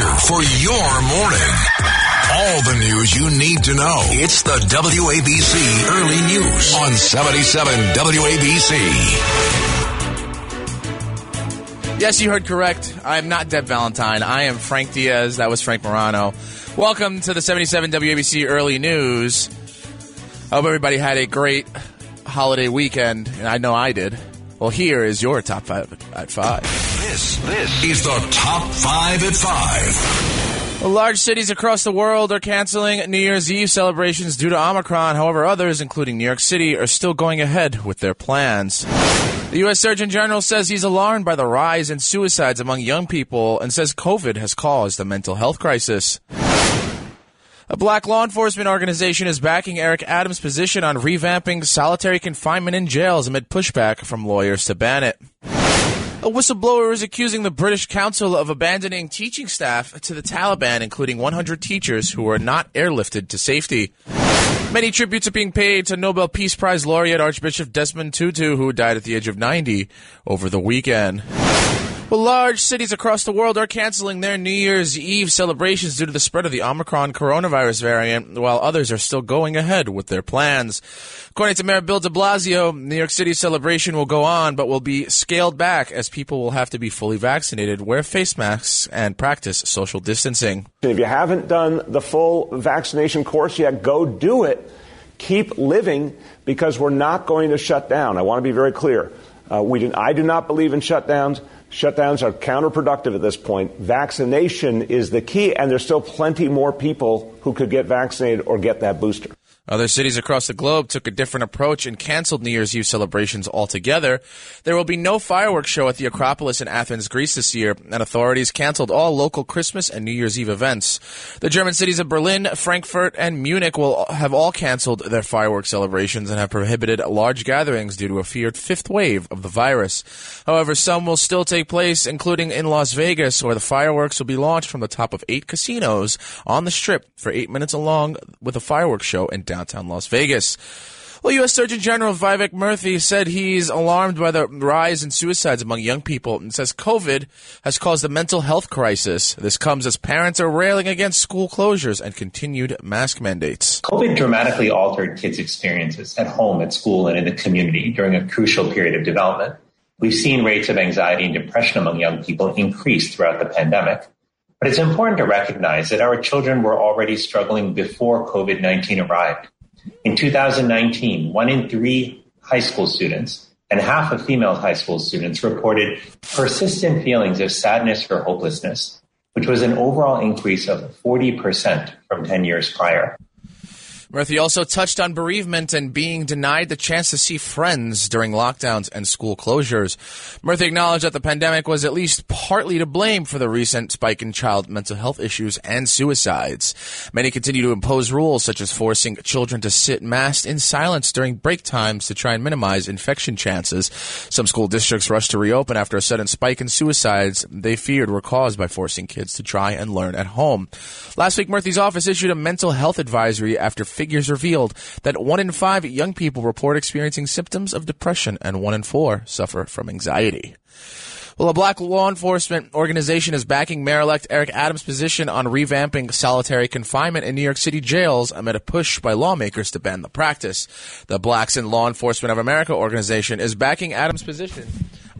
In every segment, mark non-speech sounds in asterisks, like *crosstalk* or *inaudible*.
booster for your morning. All the news you need to know. It's the WABC Early News on 77 WABC. Yes, you heard correct. I'm not Deb Valentine. I am Frank Diaz. That was Frank Morano. Welcome to the 77 WABC Early News. I hope everybody had a great holiday weekend, and I know I did. Well, here is your top five at five. This, this is the top five at five. Large cities across the world are canceling New Year's Eve celebrations due to Omicron. However, others, including New York City, are still going ahead with their plans. The U.S. Surgeon General says he's alarmed by the rise in suicides among young people and says COVID has caused a mental health crisis. A black law enforcement organization is backing Eric Adams' position on revamping solitary confinement in jails amid pushback from lawyers to ban it. A whistleblower is accusing the British Council of abandoning teaching staff to the Taliban, including 100 teachers who were not airlifted to safety. Many tributes are being paid to Nobel Peace Prize laureate Archbishop Desmond Tutu, who died at the age of 90 over the weekend. Well, large cities across the world are canceling their New Year's Eve celebrations due to the spread of the Omicron coronavirus variant, while others are still going ahead with their plans. According to Mayor Bill de Blasio, New York City's celebration will go on, but will be scaled back as people will have to be fully vaccinated, wear face masks, and practice social distancing. If you haven't done the full vaccination course yet, go do it. Keep living because we're not going to shut down. I want to be very clear. Uh, we I do not believe in shutdowns. Shutdowns are counterproductive at this point. Vaccination is the key, and there's still plenty more people who could get vaccinated or get that booster. Other cities across the globe took a different approach and canceled New Year's Eve celebrations altogether. There will be no fireworks show at the Acropolis in Athens, Greece this year, and authorities canceled all local Christmas and New Year's Eve events. The German cities of Berlin, Frankfurt, and Munich will have all canceled their fireworks celebrations and have prohibited large gatherings due to a feared fifth wave of the virus. However, some will still take place, including in Las Vegas, where the fireworks will be launched from the top of eight casinos on the strip for eight minutes along with a fireworks show in downtown Las Vegas. Well, U.S. Surgeon General Vivek Murthy said he's alarmed by the rise in suicides among young people and says COVID has caused a mental health crisis. This comes as parents are railing against school closures and continued mask mandates. COVID dramatically altered kids' experiences at home, at school, and in the community during a crucial period of development. We've seen rates of anxiety and depression among young people increase throughout the pandemic. But it's important to recognize that our children were already struggling before COVID 19 arrived. In 2019, one in three high school students and half of female high school students reported persistent feelings of sadness or hopelessness, which was an overall increase of 40% from 10 years prior. Murthy also touched on bereavement and being denied the chance to see friends during lockdowns and school closures. Murthy acknowledged that the pandemic was at least partly to blame for the recent spike in child mental health issues and suicides. Many continue to impose rules such as forcing children to sit masked in silence during break times to try and minimize infection chances. Some school districts rushed to reopen after a sudden spike in suicides they feared were caused by forcing kids to try and learn at home. Last week, Murthy's office issued a mental health advisory after figures revealed that one in five young people report experiencing symptoms of depression and one in four suffer from anxiety. Well, a black law enforcement organization is backing Mayor-elect Eric Adams' position on revamping solitary confinement in New York City jails amid a push by lawmakers to ban the practice. The Blacks in Law Enforcement of America organization is backing Adams' position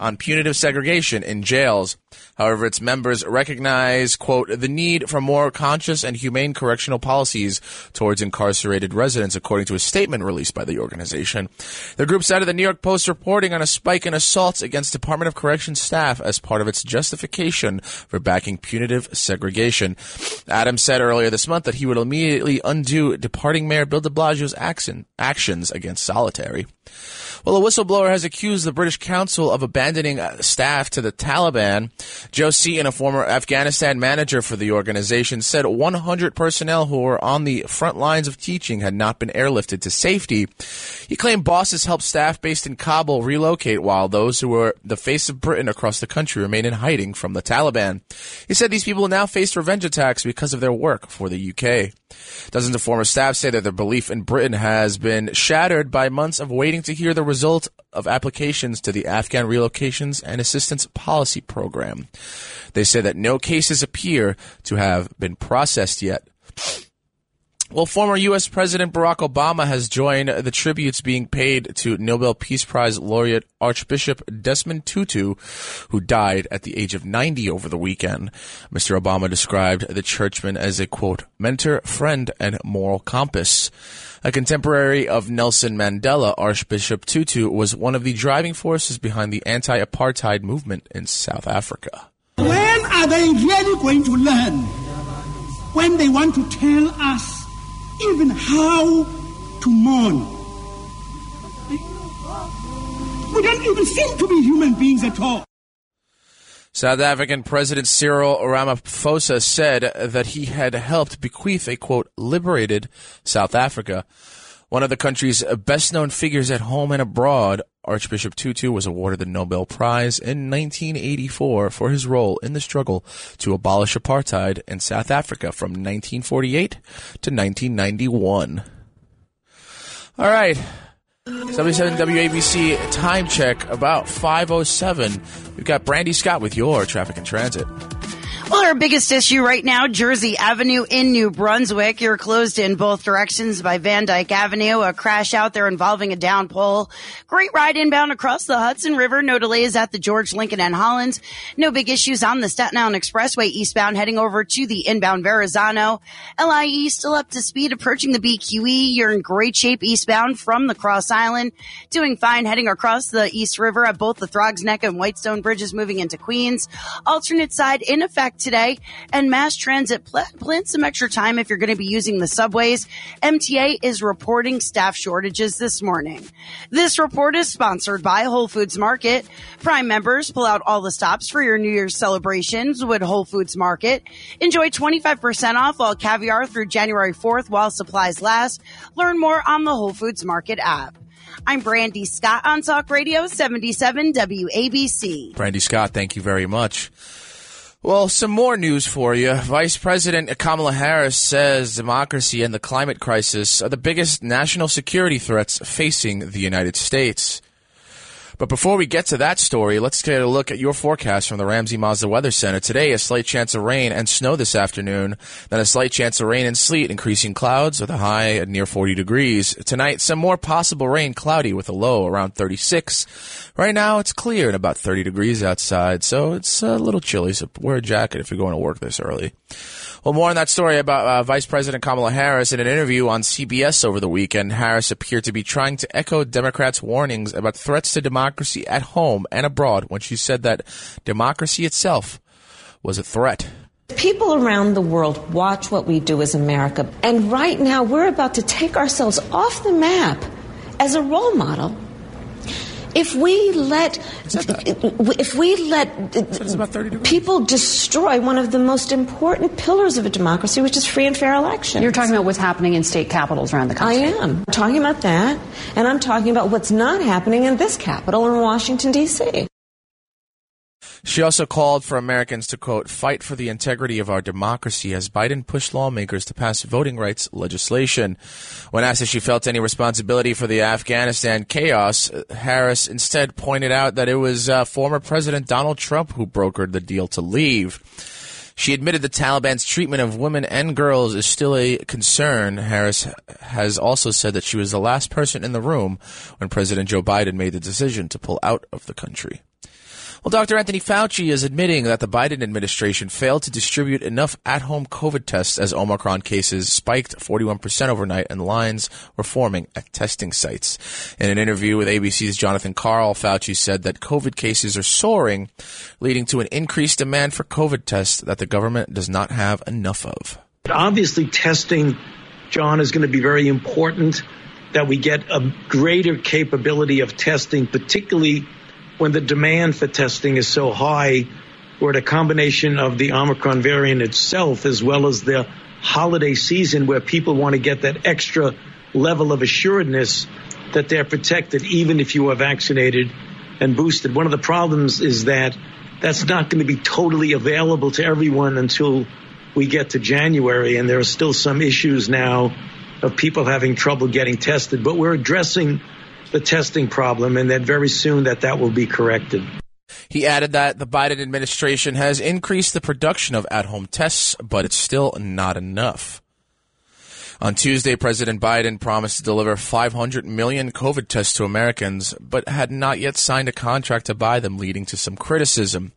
on punitive segregation in jails. However, its members recognize, quote, the need for more conscious and humane correctional policies towards incarcerated residents, according to a statement released by the organization. The group cited the New York Post reporting on a spike in assaults against Department of Corrections staff as part of its justification for backing punitive segregation. Adams said earlier this month that he would immediately undo departing Mayor Bill de Blasio's action, actions against solitary. Well, a whistleblower has accused the British Council of abandoning uh, staff to the Taliban. Joe Seaton, a former Afghanistan manager for the organization, said 100 personnel who were on the front lines of teaching had not been airlifted to safety. He claimed bosses helped staff based in Kabul relocate while those who were the face of Britain across the country remain in hiding from the Taliban. He said these people now face revenge attacks because of their work for the UK. Dozens of former staff say that their belief in Britain has been shattered by months of waiting to hear the result of applications to the Afghan Relocations and Assistance Policy Program. They say that no cases appear to have been processed yet. Well, former U.S. President Barack Obama has joined the tributes being paid to Nobel Peace Prize laureate Archbishop Desmond Tutu, who died at the age of 90 over the weekend. Mr. Obama described the churchman as a quote, mentor, friend, and moral compass. A contemporary of Nelson Mandela, Archbishop Tutu was one of the driving forces behind the anti-apartheid movement in South Africa. When are they really going to learn? When they want to tell us even how to mourn. We don't even seem to be human beings at all. South African President Cyril Ramaphosa said that he had helped bequeath a quote, liberated South Africa. One of the country's best known figures at home and abroad, Archbishop Tutu was awarded the Nobel Prize in 1984 for his role in the struggle to abolish apartheid in South Africa from 1948 to 1991. All right. 77 WABC time check about 507. We've got Brandy Scott with your traffic and transit. Well, our biggest issue right now, Jersey Avenue in New Brunswick. You're closed in both directions by Van Dyke Avenue. A crash out there involving a down pole. Great ride inbound across the Hudson River. No delays at the George Lincoln and Holland. No big issues on the Staten Island Expressway eastbound heading over to the inbound Verrazano. LIE still up to speed approaching the BQE. You're in great shape eastbound from the Cross Island. Doing fine heading across the East River at both the Throgs Neck and Whitestone bridges moving into Queens. Alternate side in effect today, and mass transit pl- plan some extra time if you're going to be using the subways. MTA is reporting staff shortages this morning. This report is sponsored by Whole Foods Market. Prime members pull out all the stops for your New Year's celebrations with Whole Foods Market. Enjoy 25% off all caviar through January 4th while supplies last. Learn more on the Whole Foods Market app. I'm Brandy Scott on Talk Radio 77 WABC. Brandy Scott, thank you very much. Well, some more news for you. Vice President Kamala Harris says democracy and the climate crisis are the biggest national security threats facing the United States. But before we get to that story, let's take a look at your forecast from the Ramsey Mazda Weather Center. Today, a slight chance of rain and snow this afternoon, then a slight chance of rain and sleet, increasing clouds with a high at near 40 degrees. Tonight, some more possible rain, cloudy with a low around 36. Right now, it's clear and about 30 degrees outside, so it's a little chilly, so wear a jacket if you're going to work this early. Well, more on that story about uh, Vice President Kamala Harris in an interview on CBS over the weekend. Harris appeared to be trying to echo Democrats' warnings about threats to democracy at home and abroad when she said that democracy itself was a threat. People around the world watch what we do as America. And right now, we're about to take ourselves off the map as a role model if we let if we let people destroy one of the most important pillars of a democracy, which is free and fair elections. You're talking about what's happening in state capitals around the country. I am I'm talking about that, and I'm talking about what's not happening in this capital in Washington D.C. She also called for Americans to, quote, fight for the integrity of our democracy as Biden pushed lawmakers to pass voting rights legislation. When asked if she felt any responsibility for the Afghanistan chaos, Harris instead pointed out that it was uh, former President Donald Trump who brokered the deal to leave. She admitted the Taliban's treatment of women and girls is still a concern. Harris has also said that she was the last person in the room when President Joe Biden made the decision to pull out of the country. Well, Dr. Anthony Fauci is admitting that the Biden administration failed to distribute enough at-home COVID tests as Omicron cases spiked 41% overnight and lines were forming at testing sites. In an interview with ABC's Jonathan Karl, Fauci said that COVID cases are soaring, leading to an increased demand for COVID tests that the government does not have enough of. Obviously, testing, John, is going to be very important that we get a greater capability of testing, particularly when the demand for testing is so high, or a combination of the Omicron variant itself, as well as the holiday season where people want to get that extra level of assuredness that they're protected, even if you are vaccinated and boosted. One of the problems is that that's not going to be totally available to everyone until we get to January, and there are still some issues now of people having trouble getting tested, but we're addressing the testing problem and that very soon that that will be corrected. He added that the Biden administration has increased the production of at-home tests, but it's still not enough. On Tuesday, President Biden promised to deliver 500 million COVID tests to Americans, but had not yet signed a contract to buy them, leading to some criticism.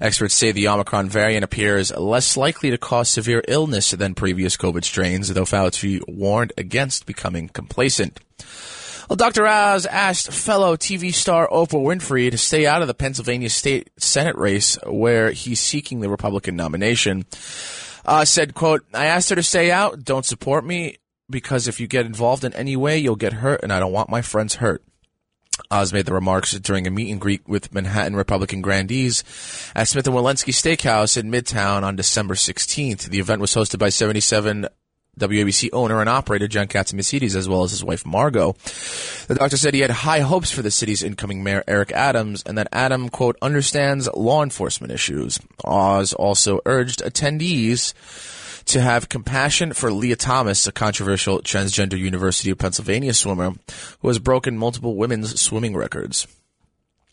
Experts say the Omicron variant appears less likely to cause severe illness than previous COVID strains, though Fauci warned against becoming complacent. Well, Dr. Oz asked fellow TV star Oprah Winfrey to stay out of the Pennsylvania state Senate race where he's seeking the Republican nomination. Uh, said, quote, I asked her to stay out. Don't support me because if you get involved in any way, you'll get hurt and I don't want my friends hurt. Oz made the remarks during a meet and greet with Manhattan Republican grandees at Smith & Wollensky Steakhouse in Midtown on December 16th. The event was hosted by 77 WABC owner and operator John Catsimatidis, as well as his wife Margot. The doctor said he had high hopes for the city's incoming mayor Eric Adams, and that Adam quote understands law enforcement issues. Oz also urged attendees to have compassion for Leah Thomas, a controversial transgender University of Pennsylvania swimmer who has broken multiple women's swimming records.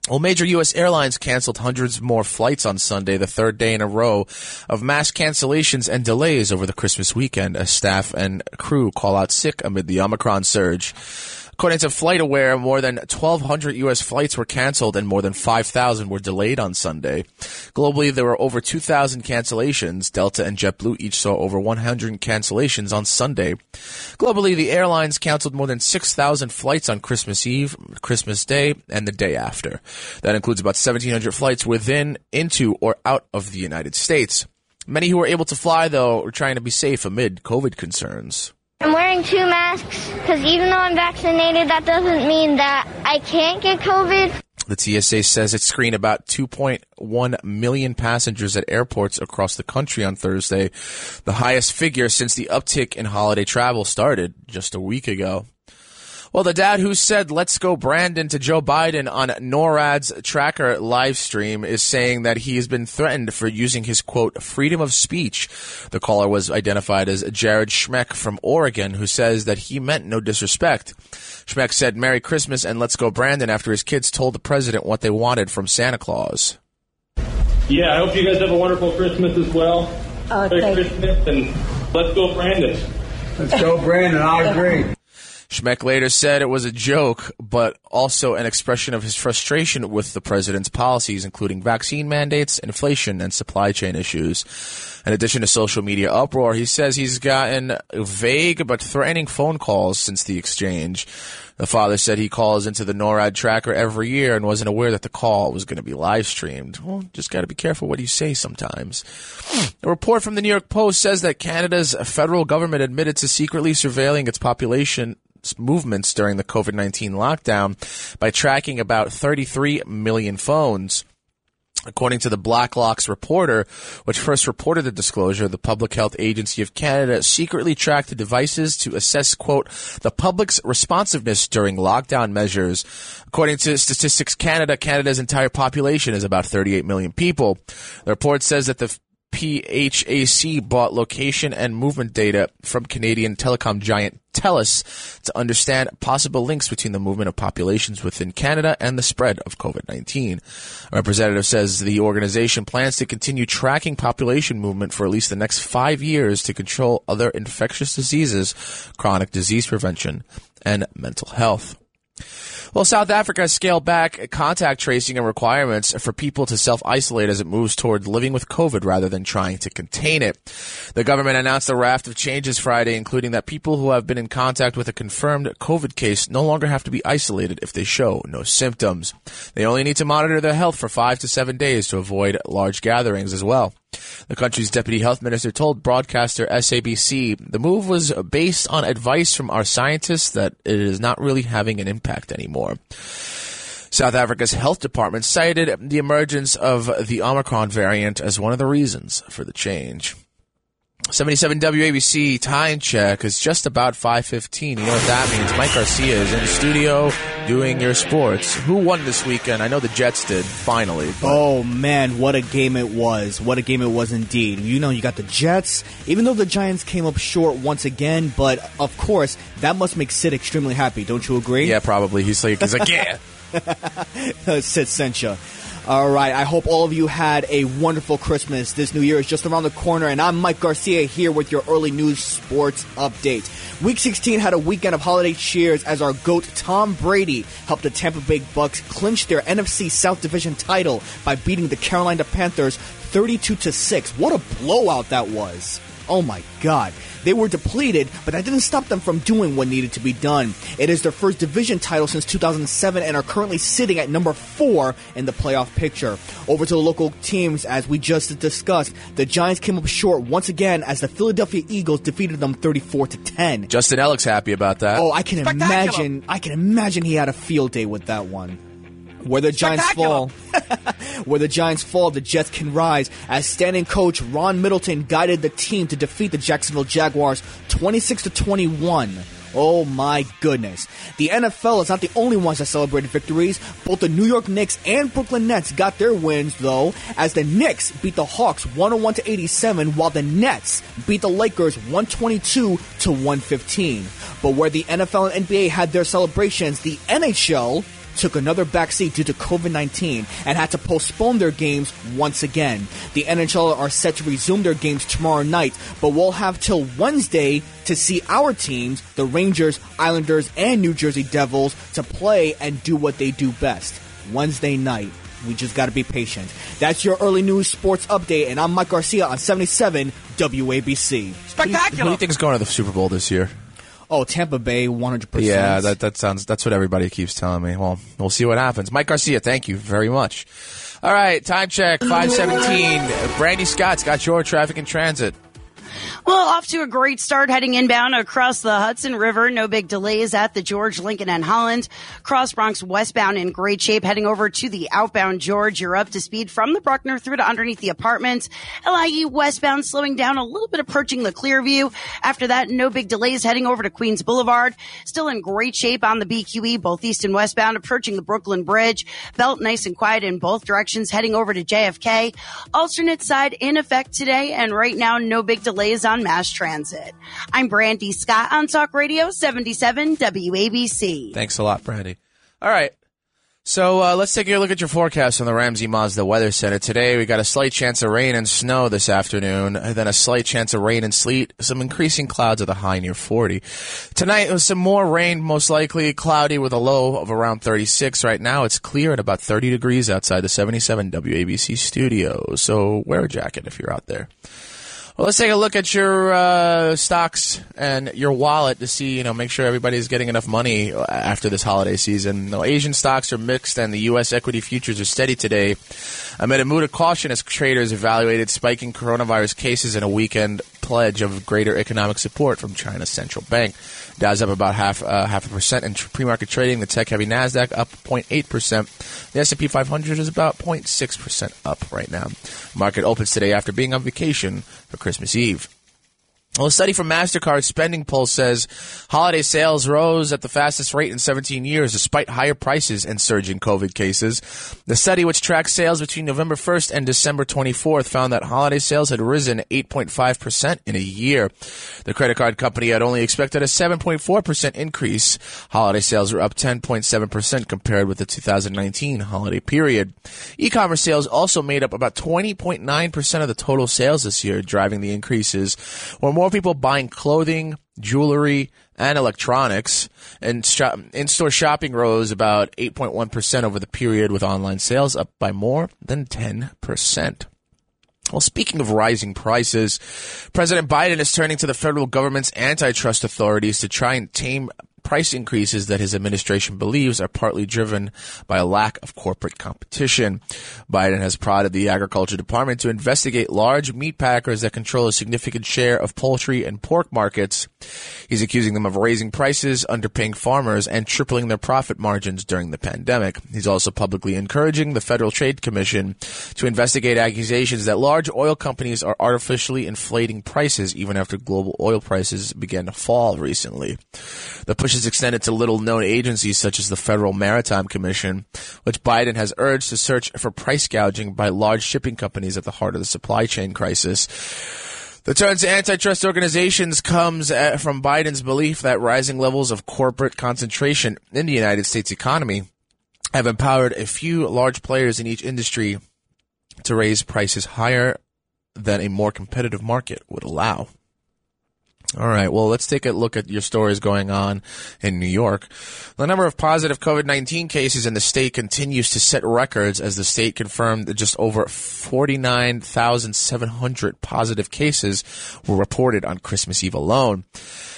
Well, major U.S. airlines canceled hundreds more flights on Sunday, the third day in a row of mass cancellations and delays over the Christmas weekend as staff and crew call out sick amid the Omicron surge. According to FlightAware, more than 1,200 U.S. flights were canceled and more than 5,000 were delayed on Sunday. Globally, there were over 2,000 cancellations. Delta and JetBlue each saw over 100 cancellations on Sunday. Globally, the airlines canceled more than 6,000 flights on Christmas Eve, Christmas Day, and the day after. That includes about 1,700 flights within, into, or out of the United States. Many who were able to fly, though, were trying to be safe amid COVID concerns. I'm wearing two masks because even though I'm vaccinated, that doesn't mean that I can't get COVID. The TSA says it screened about 2.1 million passengers at airports across the country on Thursday, the highest figure since the uptick in holiday travel started just a week ago. Well, the dad who said, let's go Brandon to Joe Biden on NORAD's tracker live stream is saying that he has been threatened for using his quote, freedom of speech. The caller was identified as Jared Schmeck from Oregon, who says that he meant no disrespect. Schmeck said, Merry Christmas and let's go Brandon after his kids told the president what they wanted from Santa Claus. Yeah, I hope you guys have a wonderful Christmas as well. Oh, Merry thank- Christmas and let's go Brandon. Let's go, Brandon. I agree. Schmeck later said it was a joke, but also an expression of his frustration with the president's policies, including vaccine mandates, inflation, and supply chain issues. In addition to social media uproar, he says he's gotten vague but threatening phone calls since the exchange. The father said he calls into the NORAD tracker every year and wasn't aware that the call was going to be live streamed. Well, just got to be careful what you say sometimes. A report from the New York Post says that Canada's federal government admitted to secretly surveilling its population movements during the COVID 19 lockdown by tracking about 33 million phones. According to the Blacklock's reporter, which first reported the disclosure, the Public Health Agency of Canada secretly tracked the devices to assess, quote, the public's responsiveness during lockdown measures. According to Statistics Canada, Canada's entire population is about 38 million people. The report says that the PHAC bought location and movement data from Canadian telecom giant TELUS to understand possible links between the movement of populations within Canada and the spread of COVID-19. A representative says the organization plans to continue tracking population movement for at least the next five years to control other infectious diseases, chronic disease prevention, and mental health. Well, South Africa scaled back contact tracing and requirements for people to self-isolate as it moves toward living with COVID rather than trying to contain it. The government announced a raft of changes Friday, including that people who have been in contact with a confirmed COVID case no longer have to be isolated if they show no symptoms. They only need to monitor their health for five to seven days to avoid large gatherings as well. The country's deputy health minister told broadcaster SABC the move was based on advice from our scientists that it is not really having an impact anymore. South Africa's health department cited the emergence of the Omicron variant as one of the reasons for the change. 77 WABC time check is just about 5:15. You know what that means? Mike Garcia is in the studio doing your sports. Who won this weekend? I know the Jets did finally. but- Oh man, what a game it was. What a game it was indeed. You know, you got the Jets, even though the Giants came up short once again, but of course, that must make Sid extremely happy. Don't you agree? Yeah, probably. He's like, he's like, *laughs* yeah. *laughs* Sid sent ya. All right, I hope all of you had a wonderful Christmas. This new year is just around the corner, and I'm Mike Garcia here with your early news sports update. Week 16 had a weekend of holiday cheers as our GOAT Tom Brady helped the Tampa Bay Bucks clinch their NFC South Division title by beating the Carolina Panthers 32 to 6. What a blowout that was. Oh my god. They were depleted, but that didn't stop them from doing what needed to be done. It is their first division title since 2007 and are currently sitting at number four in the playoff picture. Over to the local teams, as we just discussed, the Giants came up short once again as the Philadelphia Eagles defeated them 34 to 10. Justin Ellick's happy about that. Oh, I can imagine. I can imagine he had a field day with that one. Where the Giants fall, *laughs* where the Giants fall, the Jets can rise. As standing coach Ron Middleton guided the team to defeat the Jacksonville Jaguars 26 to 21. Oh my goodness. The NFL is not the only ones that celebrated victories. Both the New York Knicks and Brooklyn Nets got their wins though, as the Knicks beat the Hawks 101 to 87 while the Nets beat the Lakers 122 to 115. But where the NFL and NBA had their celebrations, the NHL took another backseat due to COVID 19 and had to postpone their games once again. The NHL are set to resume their games tomorrow night, but we'll have till Wednesday to see our teams, the Rangers, Islanders, and New Jersey Devils, to play and do what they do best. Wednesday night. We just gotta be patient. That's your early news sports update, and I'm Mike Garcia on 77 WABC. Spectacular! Who do you think is going to the Super Bowl this year? Oh, Tampa Bay, 100%. Yeah, that that sounds. That's what everybody keeps telling me. Well, we'll see what happens. Mike Garcia, thank you very much. All right, time check, five seventeen. Brandy Scott's got your traffic and transit. Well, off to a great start heading inbound across the Hudson River. No big delays at the George, Lincoln, and Holland. Cross Bronx westbound in great shape. Heading over to the outbound George. You're up to speed from the Bruckner through to underneath the apartments. LIE westbound slowing down a little bit approaching the Clearview. After that, no big delays heading over to Queens Boulevard. Still in great shape on the BQE, both east and westbound approaching the Brooklyn Bridge. Belt nice and quiet in both directions heading over to JFK. Alternate side in effect today and right now no big delays on mass transit. I'm Brandy Scott on Talk Radio 77 WABC. Thanks a lot, Brandy. All right. So uh, let's take a look at your forecast from the Ramsey Mazda Weather Center. Today we got a slight chance of rain and snow this afternoon, and then a slight chance of rain and sleet, some increasing clouds at the high near 40. Tonight some more rain, most likely cloudy with a low of around 36. Right now it's clear at about 30 degrees outside the 77 WABC studio, so wear a jacket if you're out there. Well, let's take a look at your uh, stocks and your wallet to see, you know, make sure everybody's getting enough money after this holiday season. No, Asian stocks are mixed, and the U.S. equity futures are steady today amid a mood of caution as traders evaluated spiking coronavirus cases and a weekend pledge of greater economic support from China's central bank. Dow's up about half uh, half a percent in pre-market trading. The tech-heavy Nasdaq up 0.8 percent. The S&P 500 is about 0.6 percent up right now. Market opens today after being on vacation for Christmas Eve. Well, a study from MasterCard Spending Pulse says holiday sales rose at the fastest rate in 17 years despite higher prices and surging COVID cases. The study, which tracks sales between November 1st and December 24th, found that holiday sales had risen 8.5% in a year. The credit card company had only expected a 7.4% increase. Holiday sales were up 10.7% compared with the 2019 holiday period. E-commerce sales also made up about 20.9% of the total sales this year, driving the increases. Were more people buying clothing, jewelry, and electronics. And in-store shopping rose about 8.1% over the period, with online sales up by more than 10%. Well, speaking of rising prices, President Biden is turning to the federal government's antitrust authorities to try and tame price increases that his administration believes are partly driven by a lack of corporate competition. Biden has prodded the Agriculture Department to investigate large meat packers that control a significant share of poultry and pork markets. He's accusing them of raising prices, underpaying farmers, and tripling their profit margins during the pandemic. He's also publicly encouraging the Federal Trade Commission to investigate accusations that large oil companies are artificially inflating prices even after global oil prices began to fall recently. The push is extended to little known agencies such as the Federal Maritime Commission, which Biden has urged to search for price gouging by large shipping companies at the heart of the supply chain crisis. The turn to antitrust organizations comes uh, from Biden's belief that rising levels of corporate concentration in the United States economy have empowered a few large players in each industry to raise prices higher than a more competitive market would allow. All right. Well, let's take a look at your stories going on in New York. The number of positive COVID-19 cases in the state continues to set records as the state confirmed that just over 49,700 positive cases were reported on Christmas Eve alone.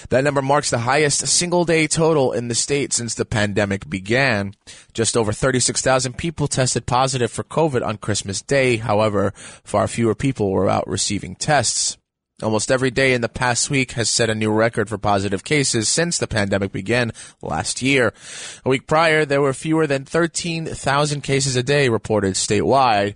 That number marks the highest single day total in the state since the pandemic began. Just over 36,000 people tested positive for COVID on Christmas Day. However, far fewer people were out receiving tests. Almost every day in the past week has set a new record for positive cases since the pandemic began last year. A week prior, there were fewer than 13,000 cases a day reported statewide.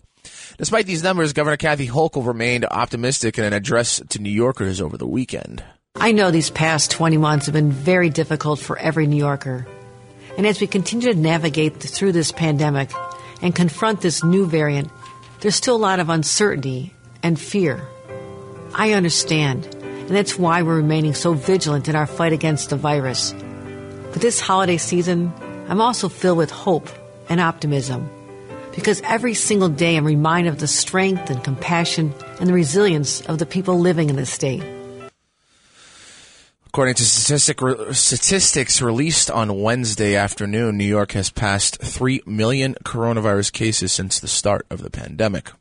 Despite these numbers, Governor Kathy Hochul remained optimistic in an address to New Yorkers over the weekend. I know these past 20 months have been very difficult for every New Yorker. And as we continue to navigate through this pandemic and confront this new variant, there's still a lot of uncertainty and fear. I understand, and that's why we're remaining so vigilant in our fight against the virus. But this holiday season, I'm also filled with hope and optimism because every single day I'm reminded of the strength and compassion and the resilience of the people living in this state. According to statistic, statistics released on Wednesday afternoon, New York has passed 3 million coronavirus cases since the start of the pandemic.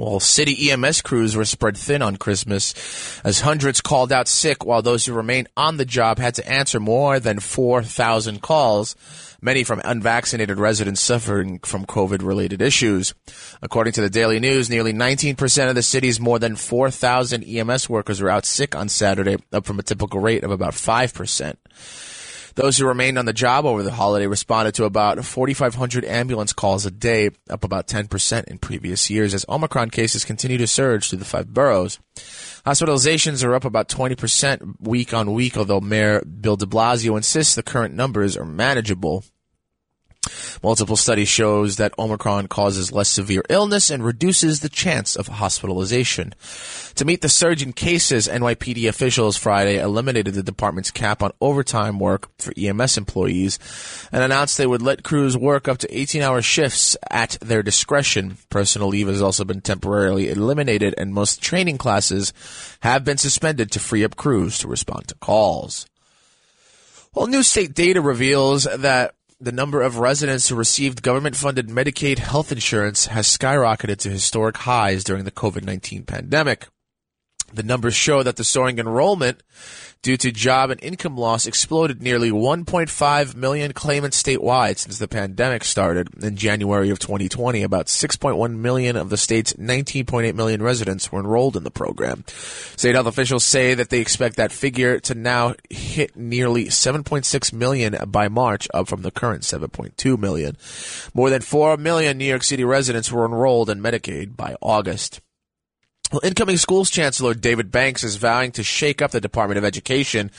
Well, city EMS crews were spread thin on Christmas as hundreds called out sick while those who remained on the job had to answer more than 4,000 calls, many from unvaccinated residents suffering from COVID related issues. According to the Daily News, nearly 19% of the city's more than 4,000 EMS workers were out sick on Saturday, up from a typical rate of about 5%. Those who remained on the job over the holiday responded to about 4,500 ambulance calls a day, up about 10% in previous years as Omicron cases continue to surge through the five boroughs. Hospitalizations are up about 20% week on week, although Mayor Bill de Blasio insists the current numbers are manageable. Multiple studies shows that Omicron causes less severe illness and reduces the chance of hospitalization. To meet the surge in cases, NYPD officials Friday eliminated the department's cap on overtime work for EMS employees and announced they would let crews work up to 18-hour shifts at their discretion. Personal leave has also been temporarily eliminated and most training classes have been suspended to free up crews to respond to calls. Well, new state data reveals that the number of residents who received government funded Medicaid health insurance has skyrocketed to historic highs during the COVID 19 pandemic. The numbers show that the soaring enrollment due to job and income loss exploded nearly 1.5 million claimants statewide since the pandemic started in January of 2020. About 6.1 million of the state's 19.8 million residents were enrolled in the program. State health officials say that they expect that figure to now hit nearly 7.6 million by March, up from the current 7.2 million. More than 4 million New York City residents were enrolled in Medicaid by August. Well, incoming schools chancellor David Banks is vowing to shake up the Department of Education.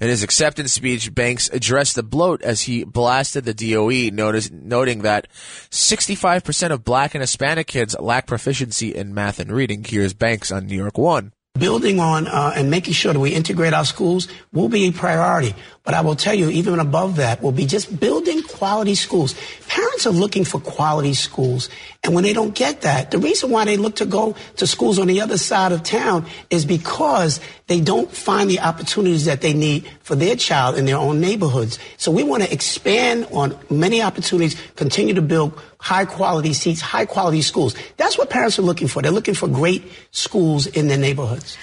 In his acceptance speech, Banks addressed the bloat as he blasted the DOE, notice, noting that 65% of black and Hispanic kids lack proficiency in math and reading. Here's Banks on New York One. Building on uh, and making sure that we integrate our schools will be a priority. But I will tell you, even above that, will be just building quality schools. Parents are looking for quality schools. And when they don't get that, the reason why they look to go to schools on the other side of town is because they don't find the opportunities that they need for their child in their own neighborhoods. So we want to expand on many opportunities, continue to build high quality seats, high quality schools. That's what parents are looking for. They're looking for great schools in their neighborhoods.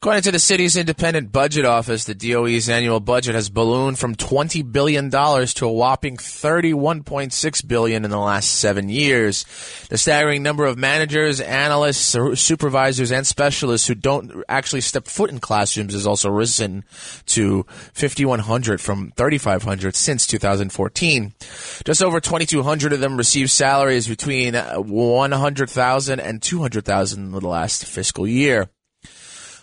According to the city's independent budget office, the DOE's annual budget has ballooned from $20 billion to a whopping 31.6 billion in the last seven years. The staggering number of managers, analysts, supervisors, and specialists who don't actually step foot in classrooms has also risen to 5,100 from 3,500 since 2014. Just over 2,200 of them received salaries between uh, 100,000 and 200,000 in the last fiscal year.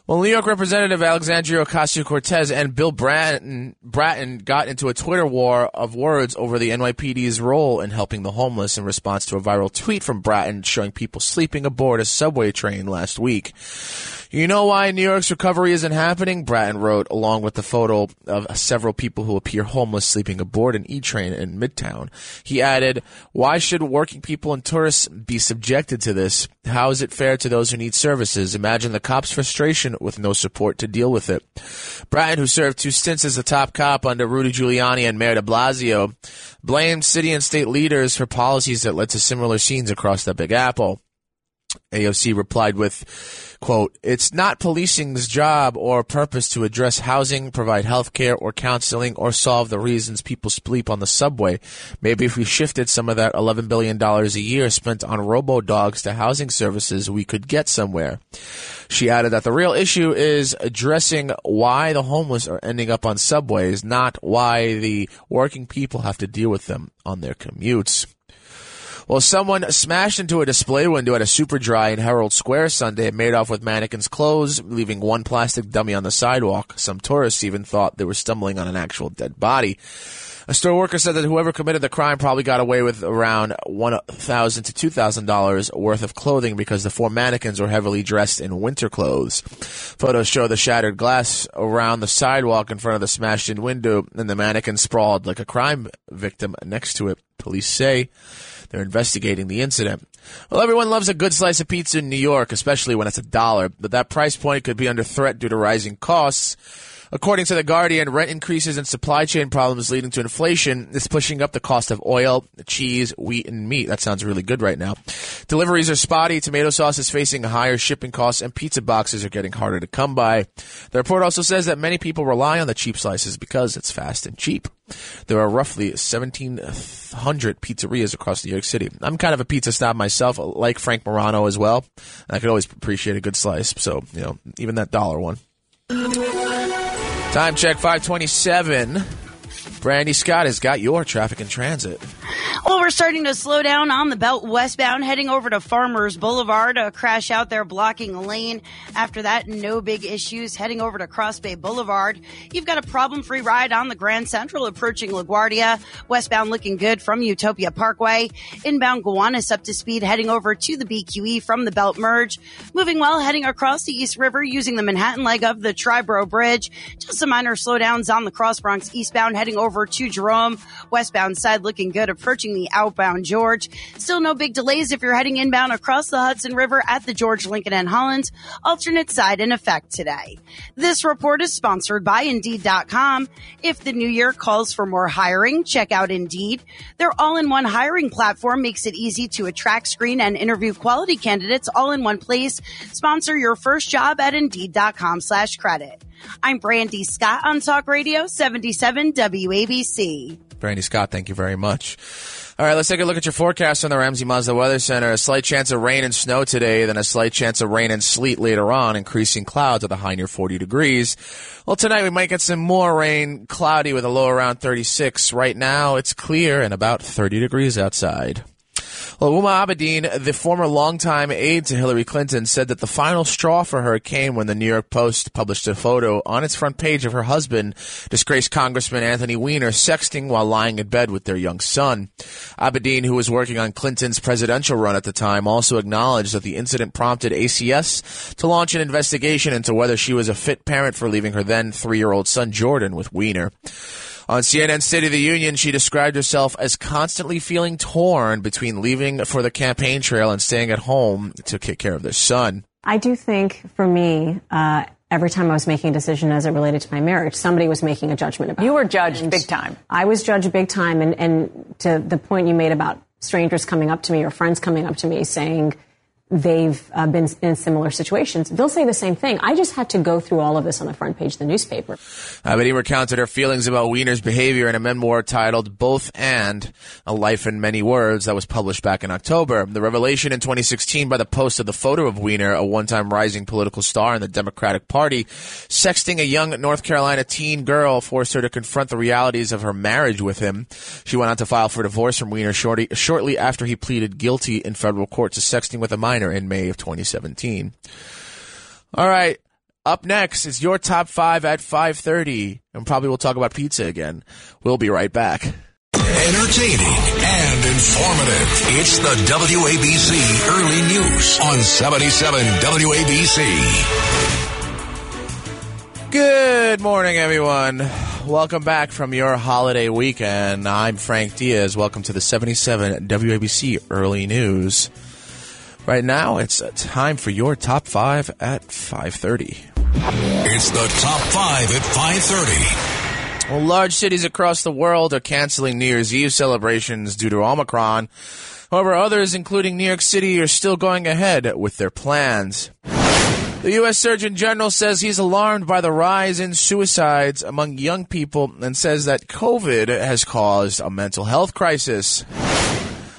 Well, New York Representative Alexandria Ocasio Cortez and Bill Bratton, Bratton got into a Twitter war of words over the NYPD's role in helping the homeless in response to a viral tweet from Bratton showing people sleeping aboard a subway train last week. You know why New York's recovery isn't happening? Bratton wrote, along with the photo of several people who appear homeless sleeping aboard an E-train in Midtown. He added, why should working people and tourists be subjected to this? How is it fair to those who need services? Imagine the cops' frustration with no support to deal with it. Bratton, who served two stints as the top cop under Rudy Giuliani and Mayor de Blasio, blamed city and state leaders for policies that led to similar scenes across the Big Apple. AOC replied with, quote, it's not policing's job or purpose to address housing, provide health care or counseling or solve the reasons people sleep on the subway. Maybe if we shifted some of that $11 billion a year spent on robo-dogs to housing services, we could get somewhere. She added that the real issue is addressing why the homeless are ending up on subways, not why the working people have to deal with them on their commutes. Well, someone smashed into a display window at a Superdry in Herald Square Sunday and made off with mannequins' clothes, leaving one plastic dummy on the sidewalk. Some tourists even thought they were stumbling on an actual dead body. A store worker said that whoever committed the crime probably got away with around one thousand to two thousand dollars worth of clothing because the four mannequins were heavily dressed in winter clothes. Photos show the shattered glass around the sidewalk in front of the smashed-in window, and the mannequin sprawled like a crime victim next to it. Police say. They're investigating the incident. Well, everyone loves a good slice of pizza in New York, especially when it's a dollar, but that price point could be under threat due to rising costs. According to The Guardian, rent increases and supply chain problems leading to inflation is pushing up the cost of oil, cheese, wheat, and meat. That sounds really good right now. Deliveries are spotty, tomato sauce is facing higher shipping costs, and pizza boxes are getting harder to come by. The report also says that many people rely on the cheap slices because it's fast and cheap. There are roughly 1,700 pizzerias across New York City. I'm kind of a pizza snob myself, like Frank Morano as well. I could always appreciate a good slice. So, you know, even that dollar one. Time check 527. Brandy Scott has got your traffic and transit. Well, we're starting to slow down on the belt westbound, heading over to Farmers Boulevard. A crash out there blocking a lane. After that, no big issues. Heading over to Cross Bay Boulevard. You've got a problem free ride on the Grand Central approaching LaGuardia. Westbound looking good from Utopia Parkway. Inbound Gowanus up to speed, heading over to the BQE from the belt merge. Moving well, heading across the East River using the Manhattan leg of the Triborough Bridge. Just some minor slowdowns on the Cross Bronx eastbound, heading over over to Jerome. Westbound side looking good, approaching the outbound George. Still no big delays if you're heading inbound across the Hudson River at the George Lincoln and Holland. Alternate side in effect today. This report is sponsored by Indeed.com. If the new year calls for more hiring, check out Indeed. Their all-in-one hiring platform makes it easy to attract, screen, and interview quality candidates all in one place. Sponsor your first job at Indeed.com slash credit. I'm Brandy Scott on Talk Radio 77 WABC. Brandy Scott, thank you very much. All right, let's take a look at your forecast on the Ramsey Mazda Weather Center. A slight chance of rain and snow today, then a slight chance of rain and sleet later on, increasing clouds at a high near 40 degrees. Well, tonight we might get some more rain, cloudy with a low around 36. Right now it's clear and about 30 degrees outside. Well, Huma Abedin, the former longtime aide to Hillary Clinton, said that the final straw for her came when the New York Post published a photo on its front page of her husband, disgraced Congressman Anthony Weiner, sexting while lying in bed with their young son. Abedin, who was working on Clinton's presidential run at the time, also acknowledged that the incident prompted ACS to launch an investigation into whether she was a fit parent for leaving her then three-year-old son Jordan with Weiner. On CNN State of the Union, she described herself as constantly feeling torn between leaving for the campaign trail and staying at home to take care of their son. I do think for me, uh, every time I was making a decision as it related to my marriage, somebody was making a judgment about You were judged and big time. I was judged big time. And, and to the point you made about strangers coming up to me or friends coming up to me saying, they've uh, been in similar situations, they'll say the same thing. I just had to go through all of this on the front page of the newspaper. Uh, Betty recounted her feelings about Weiner's behavior in a memoir titled Both and A Life in Many Worlds that was published back in October. The revelation in 2016 by the post of the photo of Weiner, a one-time rising political star in the Democratic Party, sexting a young North Carolina teen girl forced her to confront the realities of her marriage with him. She went on to file for divorce from shortly, shortly after he pleaded guilty in federal court to sexting with a minor minor in May of 2017. All right. Up next is your top five at 5.30, and probably we'll talk about pizza again. We'll be right back. Entertaining and informative. It's the WABC Early News on 77 WABC. Good morning, everyone. Welcome back from your holiday weekend. I'm Frank Diaz. Welcome to the 77 WABC Early News. Right now, it's time for your top five at 5.30. It's the top five at 5.30. Well, large cities across the world are canceling New Year's Eve celebrations due to Omicron. However, others, including New York City, are still going ahead with their plans. The U.S. Surgeon General says he's alarmed by the rise in suicides among young people and says that COVID has caused a mental health crisis.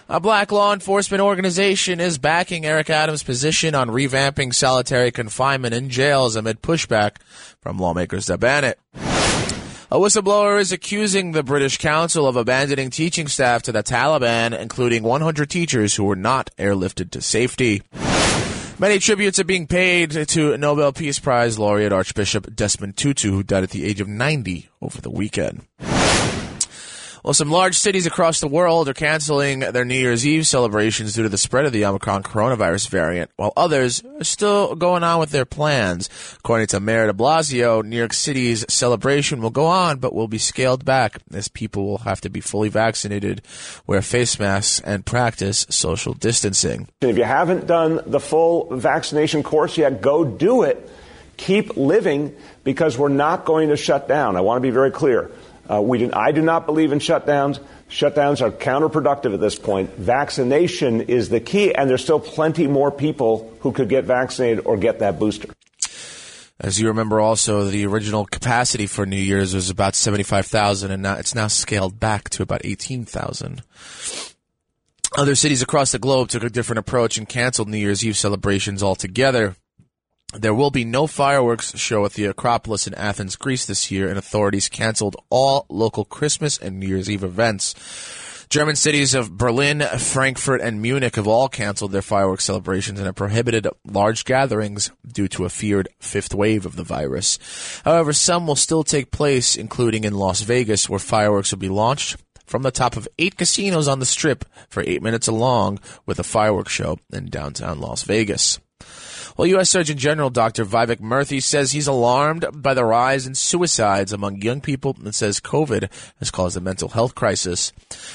A black law enforcement organization is backing Eric Adams' position on revamping solitary confinement in jails amid pushback from lawmakers to ban it. A whistleblower is accusing the British Council of abandoning teaching staff to the Taliban, including 100 teachers who were not airlifted to safety. Many tributes are being paid to Nobel Peace Prize laureate Archbishop Desmond Tutu, who died at the age of 90 over the weekend. Well, some large cities across the world are canceling their New Year's Eve celebrations due to the spread of the Omicron coronavirus variant, while others are still going on with their plans. According to Mayor de Blasio, New York City's celebration will go on, but will be scaled back as people will have to be fully vaccinated, wear face masks, and practice social distancing. If you haven't done the full vaccination course yet, go do it. Keep living because we're not going to shut down. I want to be very clear. Uh, we do, I do not believe in shutdowns. Shutdowns are counterproductive at this point. Vaccination is the key, and there's still plenty more people who could get vaccinated or get that booster. As you remember, also the original capacity for New Year's was about seventy-five thousand, and now it's now scaled back to about eighteen thousand. Other cities across the globe took a different approach and canceled New Year's Eve celebrations altogether. There will be no fireworks show at the Acropolis in Athens, Greece this year, and authorities canceled all local Christmas and New Year's Eve events. German cities of Berlin, Frankfurt, and Munich have all canceled their fireworks celebrations and have prohibited large gatherings due to a feared fifth wave of the virus. However, some will still take place, including in Las Vegas, where fireworks will be launched from the top of eight casinos on the strip for eight minutes along with a fireworks show in downtown Las Vegas. Well, U.S. Surgeon General Dr. Vivek Murthy says he's alarmed by the rise in suicides among young people and says COVID has caused a mental health crisis.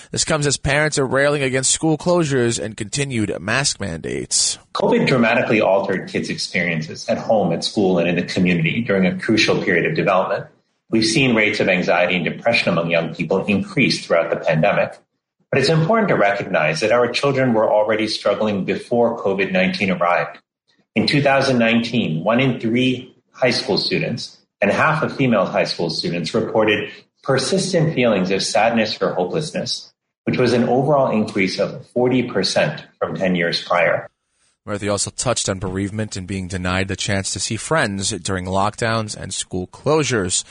This comes as parents are railing against school closures and continued mask mandates. COVID dramatically altered kids' experiences at home, at school, and in the community during a crucial period of development. We've seen rates of anxiety and depression among young people increase throughout the pandemic. But it's important to recognize that our children were already struggling before COVID 19 arrived. In 2019, one in three high school students and half of female high school students reported persistent feelings of sadness or hopelessness, which was an overall increase of 40% from 10 years prior. Murthy also touched on bereavement and being denied the chance to see friends during lockdowns and school closures.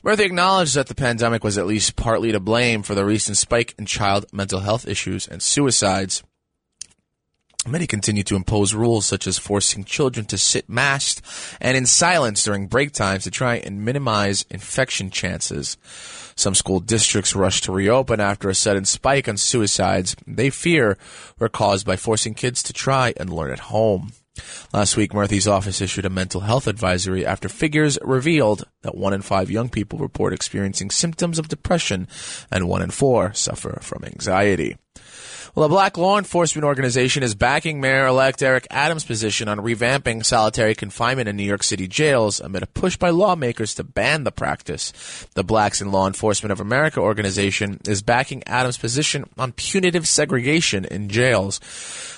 Murthy acknowledged that the pandemic was at least partly to blame for the recent spike in child mental health issues and suicides. Many continue to impose rules such as forcing children to sit masked and in silence during break times to try and minimize infection chances. Some school districts rush to reopen after a sudden spike on suicides they fear were caused by forcing kids to try and learn at home. Last week, Murthy's office issued a mental health advisory after figures revealed that one in five young people report experiencing symptoms of depression and one in four suffer from anxiety. Well, a black law enforcement organization is backing Mayor-elect Eric Adams' position on revamping solitary confinement in New York City jails amid a push by lawmakers to ban the practice. The Blacks in Law Enforcement of America organization is backing Adams' position on punitive segregation in jails.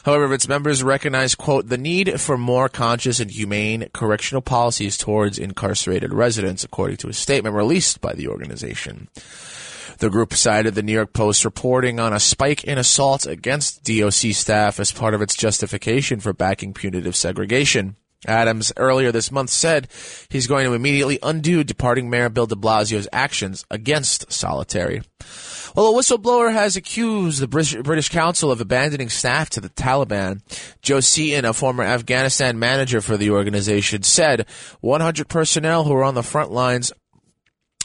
However, its members recognize, quote, the need for more conscious and humane correctional policies towards incarcerated residents, according to a statement released by the organization. The group cited the New York Post reporting on a spike in assaults against DOC staff as part of its justification for backing punitive segregation. Adams earlier this month said he's going to immediately undo departing Mayor Bill de Blasio's actions against solitary. Well, a whistleblower has accused the British Council of abandoning staff to the Taliban. Joe Seaton, a former Afghanistan manager for the organization, said 100 personnel who were on the front lines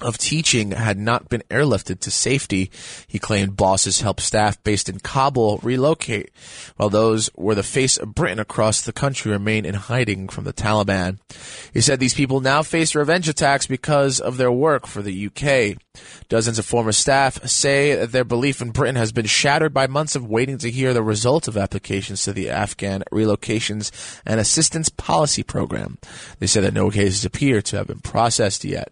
of teaching had not been airlifted to safety. He claimed bosses helped staff based in Kabul relocate, while those were the face of Britain across the country remain in hiding from the Taliban. He said these people now face revenge attacks because of their work for the UK. Dozens of former staff say that their belief in Britain has been shattered by months of waiting to hear the results of applications to the Afghan Relocations and Assistance Policy Program. They say that no cases appear to have been processed yet.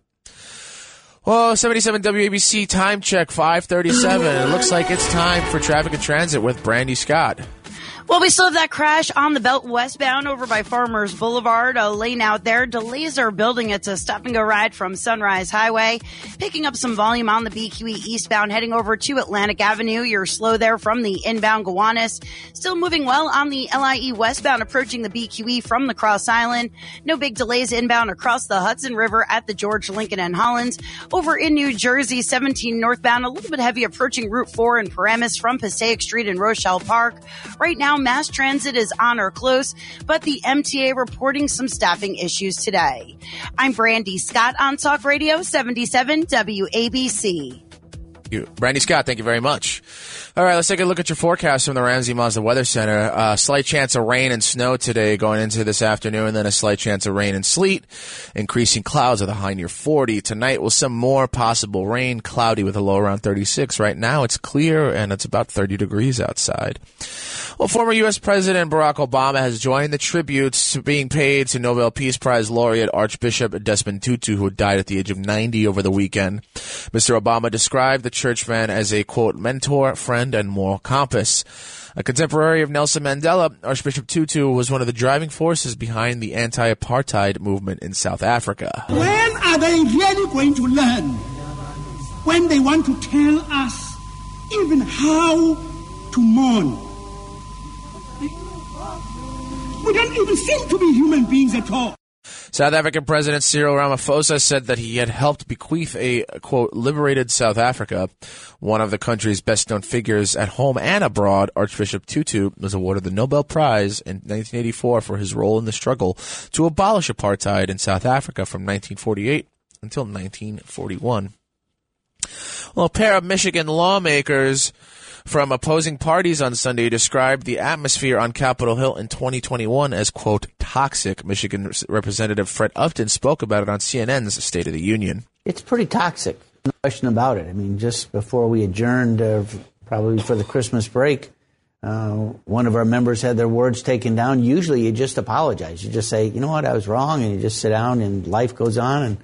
Well, 77 WABC time check 537. it looks like it's time for traffic and transit with Brandy Scott. Well, we still have that crash on the belt westbound over by Farmers Boulevard. A lane out there. Delays are building. It's a stop and go ride from Sunrise Highway. Picking up some volume on the BQE eastbound heading over to Atlantic Avenue. You're slow there from the inbound Gowanus. Still moving well on the LIE westbound approaching the BQE from the Cross Island. No big delays inbound across the Hudson River at the George Lincoln and Holland. Over in New Jersey, 17 northbound, a little bit heavy approaching Route 4 in Paramus from Passaic Street and Rochelle Park. Right now, mass transit is on or close, but the MTA reporting some staffing issues today. I'm Brandy Scott on Talk Radio 77 WABC. You. Brandy Scott, thank you very much. All right, let's take a look at your forecast from the Ramsey Mazda Weather Center. Uh, slight chance of rain and snow today going into this afternoon, then a slight chance of rain and sleet. Increasing clouds with a high near 40. Tonight will some more possible rain, cloudy with a low around 36. Right now it's clear and it's about 30 degrees outside. Well, former U.S. President Barack Obama has joined the tributes being paid to Nobel Peace Prize laureate Archbishop Desmond Tutu, who died at the age of 90 over the weekend. Mr. Obama described the churchman as a quote mentor, friend, and moral compass. A contemporary of Nelson Mandela, Archbishop Tutu was one of the driving forces behind the anti-apartheid movement in South Africa. When are they really going to learn? When they want to tell us even how to mourn we don't even seem to be human beings at all. South African President Cyril Ramaphosa said that he had helped bequeath a, quote, liberated South Africa. One of the country's best known figures at home and abroad, Archbishop Tutu, was awarded the Nobel Prize in 1984 for his role in the struggle to abolish apartheid in South Africa from 1948 until 1941. Well, a pair of Michigan lawmakers from opposing parties on Sunday described the atmosphere on Capitol Hill in 2021 as, quote, toxic. Michigan Representative Fred Upton spoke about it on CNN's State of the Union. It's pretty toxic, no question about it. I mean, just before we adjourned, uh, probably for the Christmas break, uh, one of our members had their words taken down. Usually you just apologize. You just say, you know what, I was wrong, and you just sit down and life goes on. And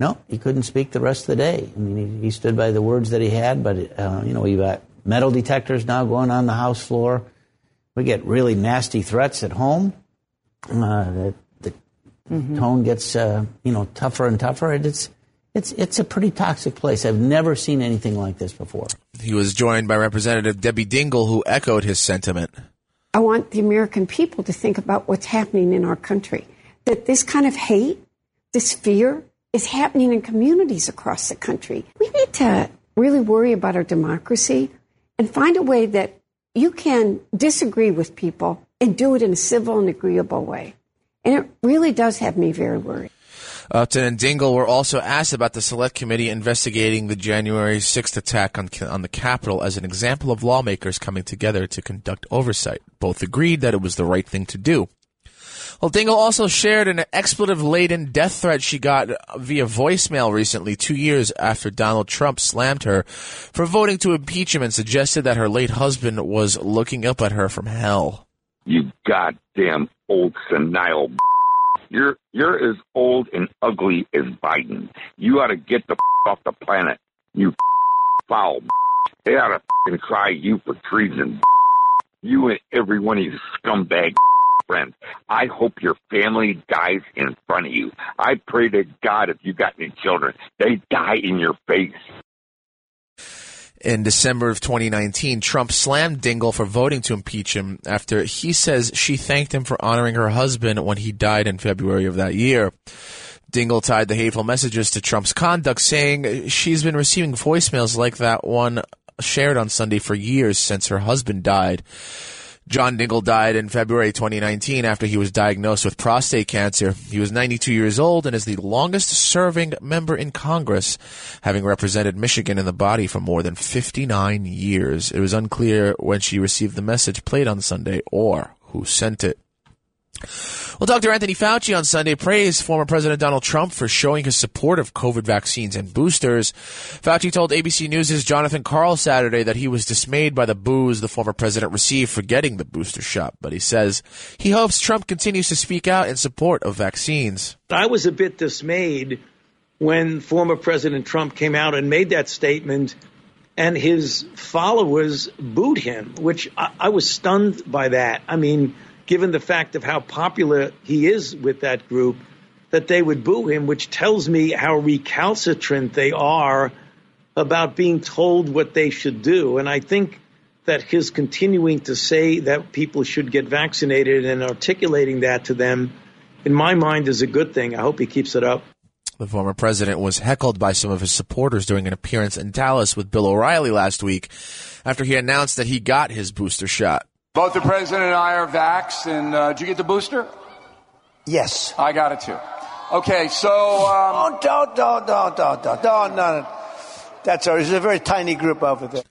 no, he couldn't speak the rest of the day. I mean, he, he stood by the words that he had, but, uh, you know, we got metal detectors now going on the House floor. We get really nasty threats at home. Uh, the, the mm-hmm. tone gets uh, you know tougher and tougher. It's it's it's a pretty toxic place. I've never seen anything like this before. He was joined by Representative Debbie Dingell, who echoed his sentiment. I want the American people to think about what's happening in our country. That this kind of hate, this fear, is happening in communities across the country. We need to really worry about our democracy and find a way that you can disagree with people and do it in a civil and agreeable way. And it really does have me very worried. Uh, Upton and Dingell were also asked about the select committee investigating the January 6th attack on, on the Capitol as an example of lawmakers coming together to conduct oversight. Both agreed that it was the right thing to do. Well, Dingell also shared an expletive laden death threat she got via voicemail recently, two years after Donald Trump slammed her for voting to impeach him and suggested that her late husband was looking up at her from hell. You goddamn old senile. You're you're as old and ugly as Biden. You ought to get the off the planet. You foul. They ought to try you for treason. You and every one of you scumbag friends. I hope your family dies in front of you. I pray to God if you've got any children, they die in your face. In December of 2019, Trump slammed Dingell for voting to impeach him after he says she thanked him for honoring her husband when he died in February of that year. Dingell tied the hateful messages to Trump's conduct, saying she's been receiving voicemails like that one shared on Sunday for years since her husband died. John Dingell died in February 2019 after he was diagnosed with prostate cancer. He was 92 years old and is the longest serving member in Congress, having represented Michigan in the body for more than 59 years. It was unclear when she received the message played on Sunday or who sent it. Well, Dr. Anthony Fauci on Sunday praised former President Donald Trump for showing his support of COVID vaccines and boosters. Fauci told ABC News' Jonathan Karl Saturday that he was dismayed by the boos the former president received for getting the booster shot, but he says he hopes Trump continues to speak out in support of vaccines. I was a bit dismayed when former President Trump came out and made that statement and his followers booed him, which I, I was stunned by that. I mean, given the fact of how popular he is with that group, that they would boo him, which tells me how recalcitrant they are about being told what they should do. And I think that his continuing to say that people should get vaccinated and articulating that to them, in my mind, is a good thing. I hope he keeps it up. The former president was heckled by some of his supporters during an appearance in Dallas with Bill O'Reilly last week after he announced that he got his booster shot. Both the president and I are vaxxed, and uh, did you get the booster? Yes. I got it too. Okay, so. Um, oh, don't, don't, don't, don't, don't, don't, no. That's all. There's a very tiny group over there.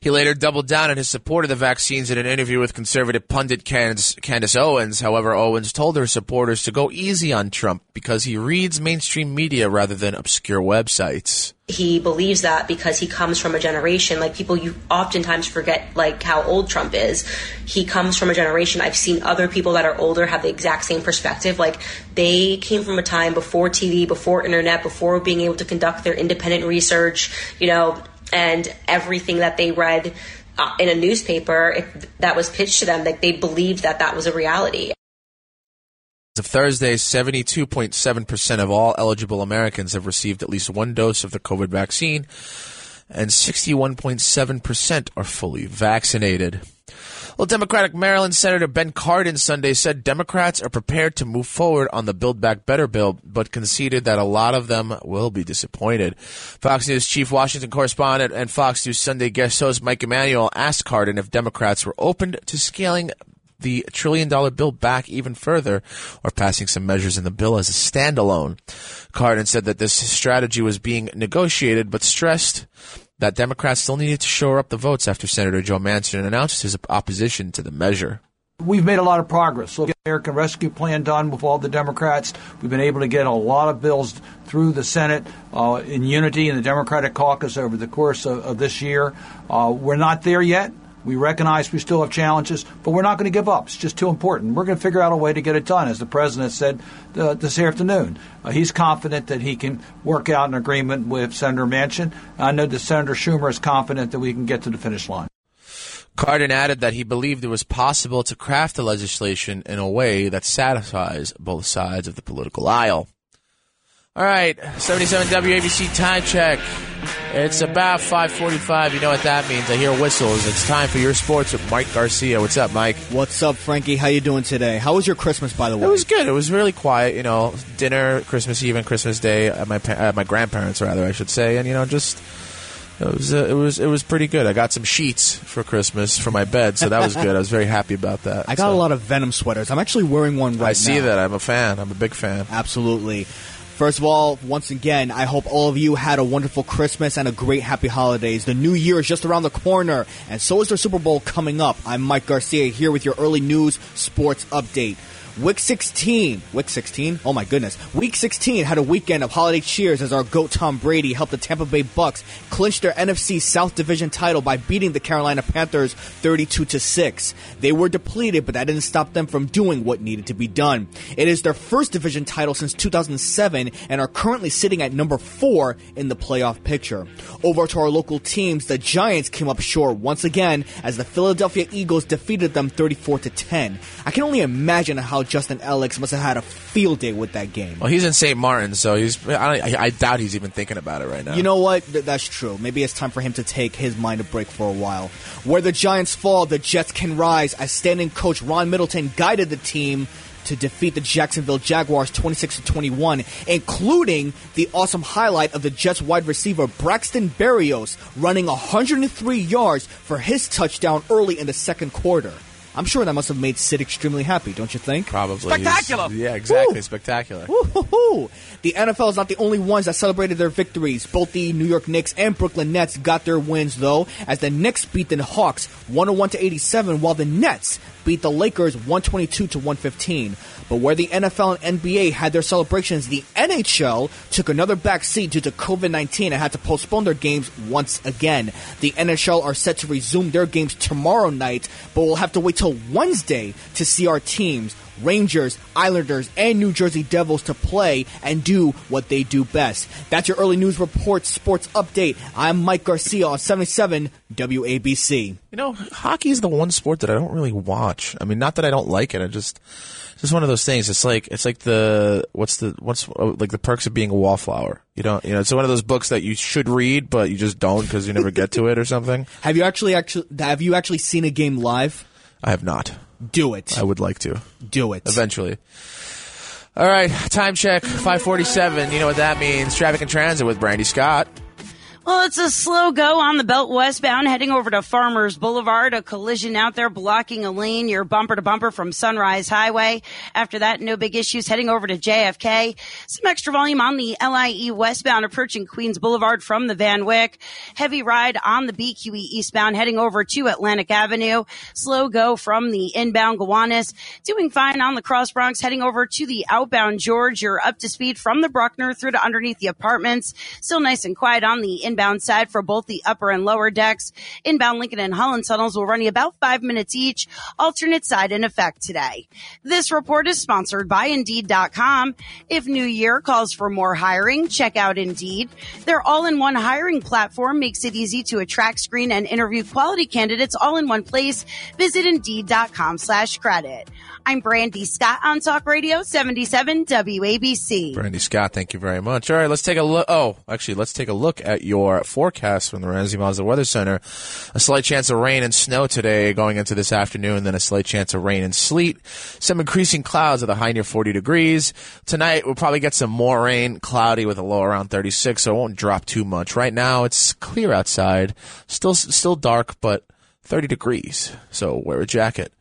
He later doubled down on his support of the vaccines in an interview with conservative pundit Candace, Candace, Owens. However, Owens told her supporters to go easy on Trump because he reads mainstream media rather than obscure websites. He believes that because he comes from a generation, like people you oftentimes forget, like how old Trump is. He comes from a generation. I've seen other people that are older have the exact same perspective. Like they came from a time before TV, before internet, before being able to conduct their independent research, you know, and everything that they read uh, in a newspaper if that was pitched to them like they believed that that was a reality of Thursday, 72.7% of all eligible Americans have received at least one dose of the COVID vaccine, and 61.7% are fully vaccinated. Well, Democratic Maryland Senator Ben Cardin Sunday said Democrats are prepared to move forward on the Build Back Better bill, but conceded that a lot of them will be disappointed. Fox News chief Washington correspondent and Fox News Sunday guest host Mike Emanuel asked Cardin if Democrats were open to scaling the trillion dollar bill back even further or passing some measures in the bill as a standalone. Cardin said that this strategy was being negotiated, but stressed that Democrats still needed to shore up the votes after Senator Joe Manchin announced his opposition to the measure. We've made a lot of progress. The American Rescue Plan done with all the Democrats. We've been able to get a lot of bills through the Senate uh, in unity in the Democratic caucus over the course of, of this year. Uh, we're not there yet. We recognize we still have challenges, but we're not going to give up. It's just too important. We're going to figure out a way to get it done, as the president said uh, this afternoon. Uh, he's confident that he can work out an agreement with Senator Manchin. I know that Senator Schumer is confident that we can get to the finish line. Cardin added that he believed it was possible to craft the legislation in a way that satisfies both sides of the political aisle. All right, 77 WABC time check. It's about 5:45. You know what that means. I hear whistles. It's time for your sports with Mike Garcia. What's up, Mike? What's up, Frankie? How you doing today? How was your Christmas, by the way? It was good. It was really quiet. You know, dinner, Christmas Eve, and Christmas Day at my at my grandparents, rather, I should say, and you know, just it was uh, it was it was pretty good. I got some sheets for Christmas for my bed, so that was good. I was very happy about that. *laughs* I got so. a lot of Venom sweaters. I'm actually wearing one right now. I see now. that. I'm a fan. I'm a big fan. Absolutely. First of all, once again, I hope all of you had a wonderful Christmas and a great happy holidays. The new year is just around the corner, and so is the Super Bowl coming up. I'm Mike Garcia here with your early news sports update. Week 16, week 16, oh my goodness, week 16 had a weekend of holiday cheers as our GOAT Tom Brady helped the Tampa Bay Bucks clinch their NFC South Division title by beating the Carolina Panthers 32 to 6. They were depleted, but that didn't stop them from doing what needed to be done. It is their first division title since 2007 and are currently sitting at number 4 in the playoff picture. Over to our local teams, the Giants came up short once again as the Philadelphia Eagles defeated them 34 to 10. I can only imagine how Justin Alex must have had a field day with that game. Well, he's in St. Martin, so he's. I, I, I doubt he's even thinking about it right now. You know what? Th- that's true. Maybe it's time for him to take his mind a break for a while. Where the Giants fall, the Jets can rise as standing coach Ron Middleton guided the team to defeat the Jacksonville Jaguars 26 to 21, including the awesome highlight of the Jets wide receiver Braxton Berrios running 103 yards for his touchdown early in the second quarter. I'm sure that must have made Sid extremely happy, don't you think? Probably. Spectacular! Yeah, exactly. Woo! Spectacular. Woo-hoo-hoo. The NFL is not the only ones that celebrated their victories. Both the New York Knicks and Brooklyn Nets got their wins, though, as the Knicks beat the Hawks 101 to 87, while the Nets beat the Lakers 122 to 115. But where the NFL and NBA had their celebrations, the NHL took another back seat due to COVID 19 and had to postpone their games once again. The NHL are set to resume their games tomorrow night, but we'll have to wait till Wednesday to see our teams. Rangers, Islanders, and New Jersey Devils to play and do what they do best. That's your early news report, sports update. I'm Mike Garcia on 77 WABC. You know, hockey is the one sport that I don't really watch. I mean, not that I don't like it. I just, it's just one of those things. It's like, it's like the, what's the, what's, oh, like the perks of being a wallflower. You don't, you know, it's one of those books that you should read, but you just don't because you never get to it or something. *laughs* Have you actually, actually, have you actually seen a game live? I have not. Do it. I would like to. Do it. Eventually. All right, time check, 547. You know what that means. Traffic and transit with Brandy Scott. Well, it's a slow go on the belt westbound heading over to Farmers Boulevard. A collision out there blocking a lane. You're bumper to bumper from Sunrise Highway. After that, no big issues heading over to JFK. Some extra volume on the LIE westbound approaching Queens Boulevard from the Van Wyck. Heavy ride on the BQE eastbound heading over to Atlantic Avenue. Slow go from the inbound Gowanus. Doing fine on the Cross Bronx heading over to the outbound George. You're up to speed from the Bruckner through to underneath the apartments. Still nice and quiet on the inbound side for both the upper and lower decks. Inbound Lincoln and Holland tunnels will run you about five minutes each. Alternate side in effect today. This report is sponsored by Indeed.com. If New Year calls for more hiring, check out Indeed. Their all-in-one hiring platform makes it easy to attract, screen, and interview quality candidates all in one place. Visit Indeed.com slash credit. I'm Brandy Scott on Talk Radio 77 WABC. Brandy Scott, thank you very much. All right, let's take a look. Oh, actually, let's take a look at your forecast from the Ramsey Mazda Weather Center. A slight chance of rain and snow today going into this afternoon, then a slight chance of rain and sleet. Some increasing clouds at a high near 40 degrees. Tonight, we'll probably get some more rain, cloudy with a low around 36, so it won't drop too much. Right now, it's clear outside. Still, still dark, but 30 degrees, so wear a jacket.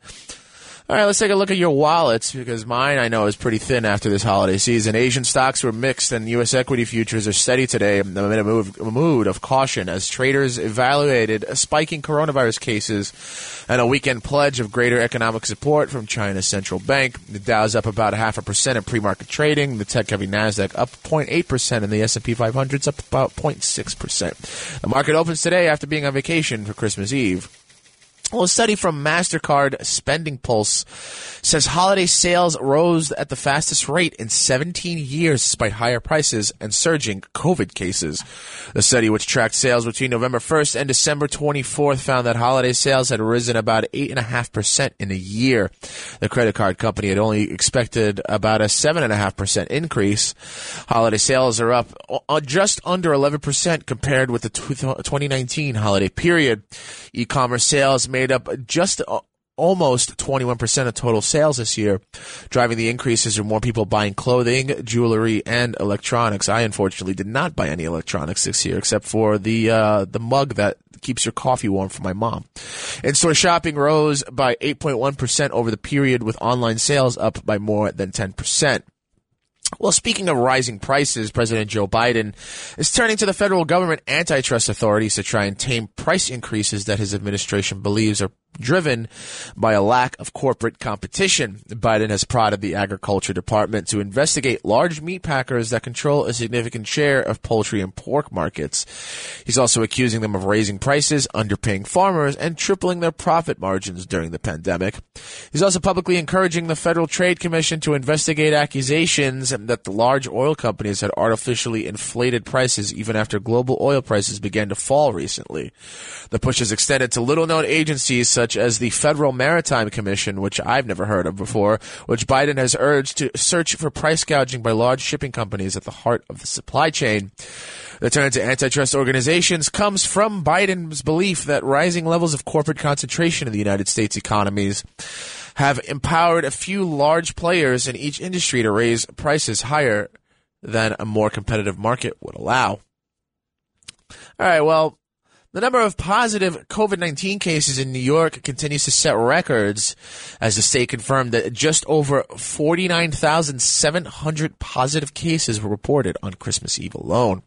All right, let's take a look at your wallets because mine I know is pretty thin after this holiday season. Asian stocks were mixed and U.S. equity futures are steady today amid a, move, mood of caution as traders evaluated spiking coronavirus cases and a weekend pledge of greater economic support from China's central bank. The Dow's up about half a percent in pre-market trading. The tech-heavy Nasdaq up 0.8 percent, and the S&P 500's up about 0.6 percent. The market opens today after being on vacation for Christmas Eve. Well, a study from MasterCard Spending Pulse says holiday sales rose at the fastest rate in 17 years despite higher prices and surging COVID cases. The study, which tracked sales between November 1st and December 24th, found that holiday sales had risen about 8.5% in a year. The credit card company had only expected about a 7.5% increase. Holiday sales are up uh, just under 11% compared with the 2019 holiday period. E-commerce sales made up just almost 21% of total sales this year. Driving the increases are more people buying clothing, jewelry, and electronics. I unfortunately did not buy any electronics this year except for the uh, the mug that keeps your coffee warm for my mom. In-store shopping rose by 8.1% over the period with online sales up by more than 10%. Well, speaking of rising prices, President Joe Biden is turning to the federal government antitrust authorities to try and tame price increases that his administration believes are driven by a lack of corporate competition. Biden has prodded the Agriculture Department to investigate large meat packers that control a significant share of poultry and pork markets. He's also accusing them of raising prices, underpaying farmers, and tripling their profit margins during the pandemic. He's also publicly encouraging the Federal Trade Commission to investigate accusations that the large oil companies had artificially inflated prices even after global oil prices began to fall recently. The push is extended to little known agencies such as the Federal Maritime Commission, which I've never heard of before, which Biden has urged to search for price gouging by large shipping companies at the heart of the supply chain. The turn to antitrust organizations comes from Biden's belief that rising levels of corporate concentration in the United States economies have empowered a few large players in each industry to raise prices higher than a more competitive market would allow. All right, well, the number of positive COVID 19 cases in New York continues to set records as the state confirmed that just over 49,700 positive cases were reported on Christmas Eve alone.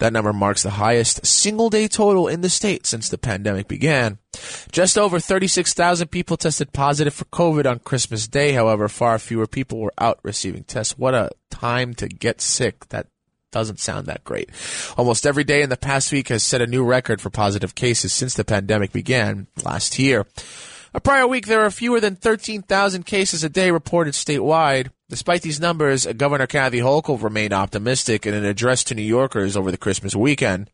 That number marks the highest single day total in the state since the pandemic began. Just over 36,000 people tested positive for COVID on Christmas Day. However, far fewer people were out receiving tests. What a time to get sick. That doesn't sound that great. Almost every day in the past week has set a new record for positive cases since the pandemic began last year. A prior week, there are fewer than 13,000 cases a day reported statewide. Despite these numbers, Governor Kathy Hochul remained optimistic in an address to New Yorkers over the Christmas weekend.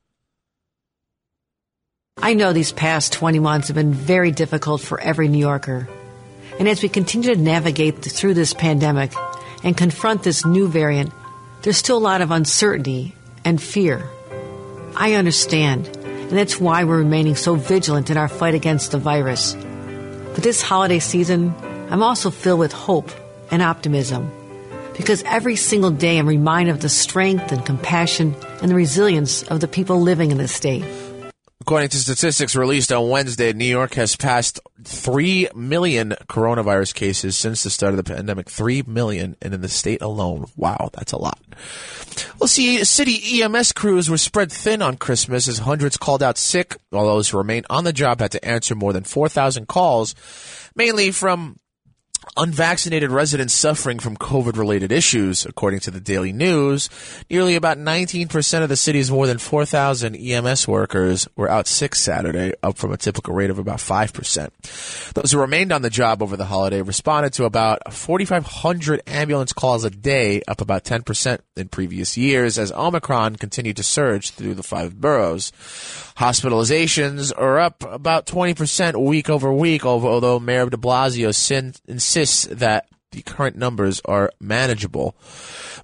I know these past 20 months have been very difficult for every New Yorker. And as we continue to navigate through this pandemic and confront this new variant, there's still a lot of uncertainty and fear. I understand, and that's why we're remaining so vigilant in our fight against the virus. But this holiday season, I'm also filled with hope and optimism because every single day I'm reminded of the strength and compassion and the resilience of the people living in this state. According to statistics released on Wednesday, New York has passed 3 million coronavirus cases since the start of the pandemic. 3 million, and in the state alone. Wow, that's a lot. Well, see, city EMS crews were spread thin on Christmas as hundreds called out sick, while those who remained on the job had to answer more than 4,000 calls, mainly from unvaccinated residents suffering from COVID related issues. According to the Daily News, nearly about 19% of the city's more than 4,000 EMS workers were out sick Saturday, up from a typical rate of about 5%. Those who remained on the job over the holiday responded to about 4,500 ambulance calls a day, up about 10% in previous years as Omicron continued to surge through the five boroughs. Hospitalizations are up about 20% week over week, although Mayor de Blasio sin- insists that the current numbers are manageable.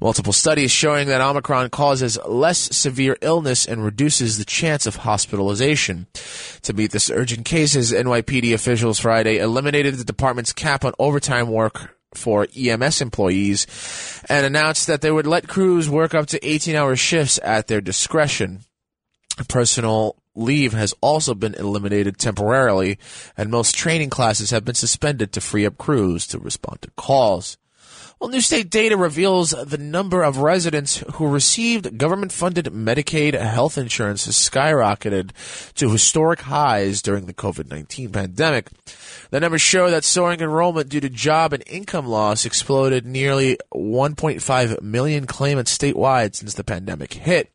Multiple studies showing that Omicron causes less severe illness and reduces the chance of hospitalization. To meet the surge in cases, NYPD officials Friday eliminated the department's cap on overtime work for EMS employees and announced that they would let crews work up to 18 hour shifts at their discretion. Personal leave has also been eliminated temporarily, and most training classes have been suspended to free up crews to respond to calls. Well, new state data reveals the number of residents who received government funded Medicaid health insurance has skyrocketed to historic highs during the COVID 19 pandemic. The numbers show that soaring enrollment due to job and income loss exploded nearly 1.5 million claimants statewide since the pandemic hit.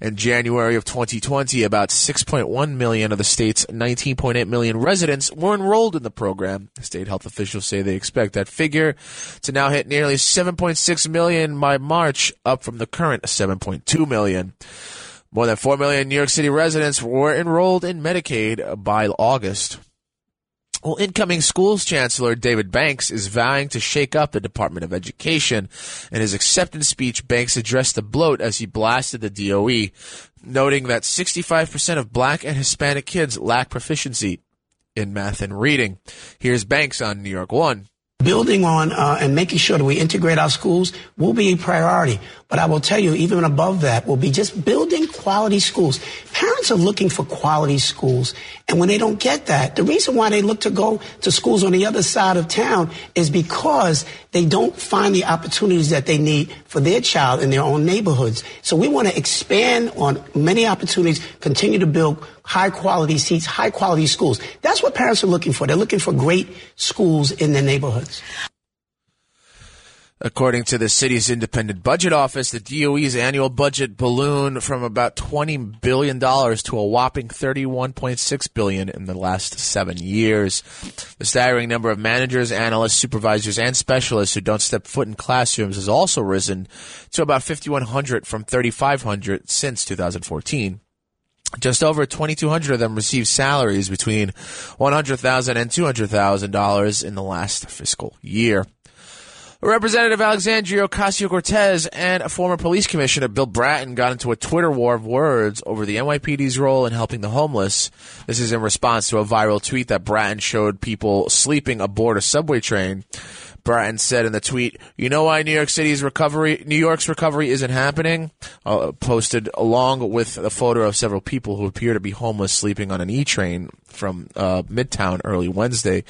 In January of 2020, about 6.1 million of the state's 19.8 million residents were enrolled in the program. State health officials say they expect that figure to now hit nearly 7.6 million by March, up from the current 7.2 million. More than 4 million New York City residents were enrolled in Medicaid by August. Well, incoming schools chancellor David Banks is vowing to shake up the Department of Education. In his acceptance speech, Banks addressed the bloat as he blasted the DOE, noting that 65% of black and Hispanic kids lack proficiency in math and reading. Here's Banks on New York One building on uh, and making sure that we integrate our schools will be a priority. But I will tell you, even above that, will be just building quality schools. Parents are looking for quality schools. And when they don't get that, the reason why they look to go to schools on the other side of town is because they don't find the opportunities that they need for their child in their own neighborhoods. So we want to expand on many opportunities, continue to build high quality seats, high quality schools. That's what parents are looking for. They're looking for great schools in their neighborhoods. According to the city's independent budget office, the DOE's annual budget ballooned from about $20 billion to a whopping 31.6 billion in the last seven years. The staggering number of managers, analysts, supervisors, and specialists who don't step foot in classrooms has also risen to about 5,100 from 3,500 since 2014. Just over 2,200 of them received salaries between $100,000 and $200,000 in the last fiscal year. Representative Alexandria Ocasio Cortez and former police commissioner Bill Bratton got into a Twitter war of words over the NYPD's role in helping the homeless. This is in response to a viral tweet that Bratton showed people sleeping aboard a subway train. Bratton said in the tweet, "You know why New York City's recovery, New York's recovery isn't happening." Uh, posted along with a photo of several people who appear to be homeless sleeping on an E train from uh, Midtown early Wednesday.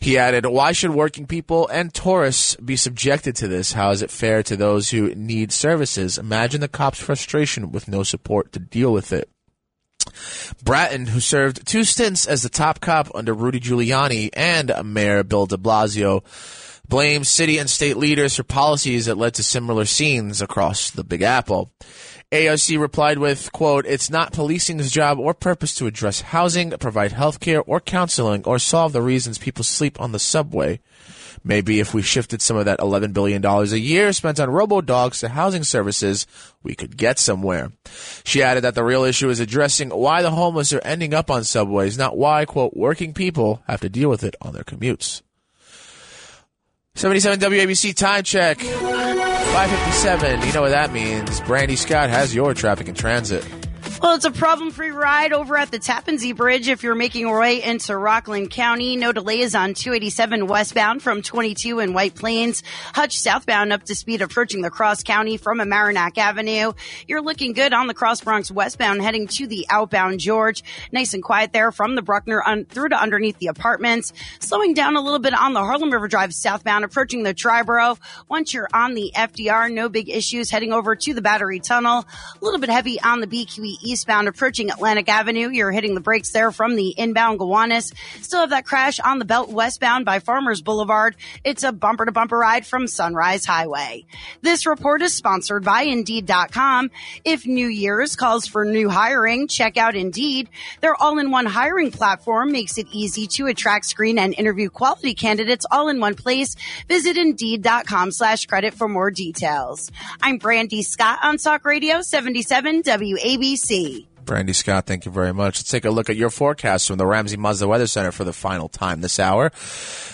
He added, "Why should working people and tourists be subjected to this? How is it fair to those who need services? Imagine the cops' frustration with no support to deal with it." Bratton, who served two stints as the top cop under Rudy Giuliani and Mayor Bill de Blasio, blames city and state leaders for policies that led to similar scenes across the Big Apple. AOC replied with, quote, It's not policing's job or purpose to address housing, provide health care or counseling, or solve the reasons people sleep on the subway. Maybe if we shifted some of that $11 billion a year spent on robo-dogs to housing services, we could get somewhere. She added that the real issue is addressing why the homeless are ending up on subways, not why, quote, working people have to deal with it on their commutes. 77 WABC time check. 557. You know what that means. Brandy Scott has your traffic and transit. Well, it's a problem free ride over at the Tappan Zee Bridge if you're making your way into Rockland County. No delays on 287 westbound from 22 in White Plains. Hutch southbound up to speed approaching the Cross County from Mamaroneck Avenue. You're looking good on the Cross Bronx westbound heading to the outbound George. Nice and quiet there from the Bruckner un- through to underneath the apartments. Slowing down a little bit on the Harlem River Drive southbound approaching the Triborough. Once you're on the FDR, no big issues heading over to the Battery Tunnel. A little bit heavy on the BQE eastbound approaching Atlantic Avenue. You're hitting the brakes there from the inbound Gowanus. Still have that crash on the belt westbound by Farmers Boulevard. It's a bumper to bumper ride from Sunrise Highway. This report is sponsored by Indeed.com. If New Year's calls for new hiring, check out Indeed. Their all-in-one hiring platform makes it easy to attract, screen, and interview quality candidates all in one place. Visit Indeed.com slash credit for more details. I'm Brandy Scott on Talk Radio 77 WABC. Brandy Scott, thank you very much. Let's take a look at your forecast from the Ramsey Mazda Weather Center for the final time this hour.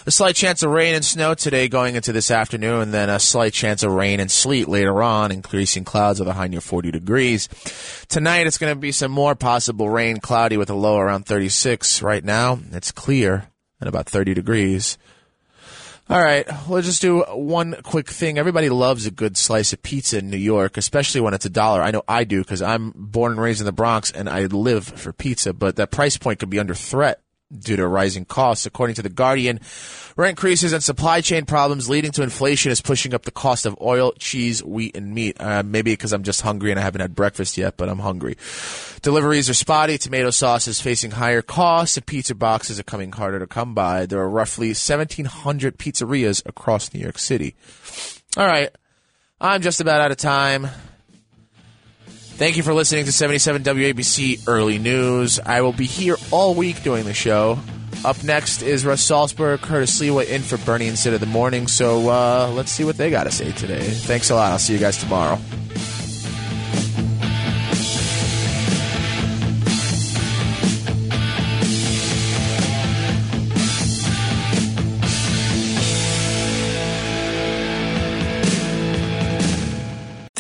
A slight chance of rain and snow today going into this afternoon, and then a slight chance of rain and sleet later on, increasing clouds with a high near 40 degrees. Tonight, it's going to be some more possible rain, cloudy with a low around 36. Right now, it's clear and about 30 degrees. All right, let's just do one quick thing. Everybody loves a good slice of pizza in New York, especially when it's a dollar. I know I do because I'm born and raised in the Bronx and I live for pizza, but that price point could be under threat due to rising costs. According to The Guardian, rent increases and supply chain problems leading to inflation is pushing up the cost of oil, cheese, wheat, and meat. Uh, maybe because I'm just hungry and I haven't had breakfast yet, but I'm hungry. Deliveries are spotty. Tomato sauce is facing higher costs and pizza boxes are coming harder to come by. There are roughly 1,700 pizzerias across New York City. All right. I'm just about out of time. Thank you for listening to 77 WABC Early News. I will be here all week doing the show. Up next is Russ Salzberg, Curtis Sliwa in for Bernie instead of the Morning. So uh, let's see what they got to say today. Thanks a lot. I'll see you guys tomorrow.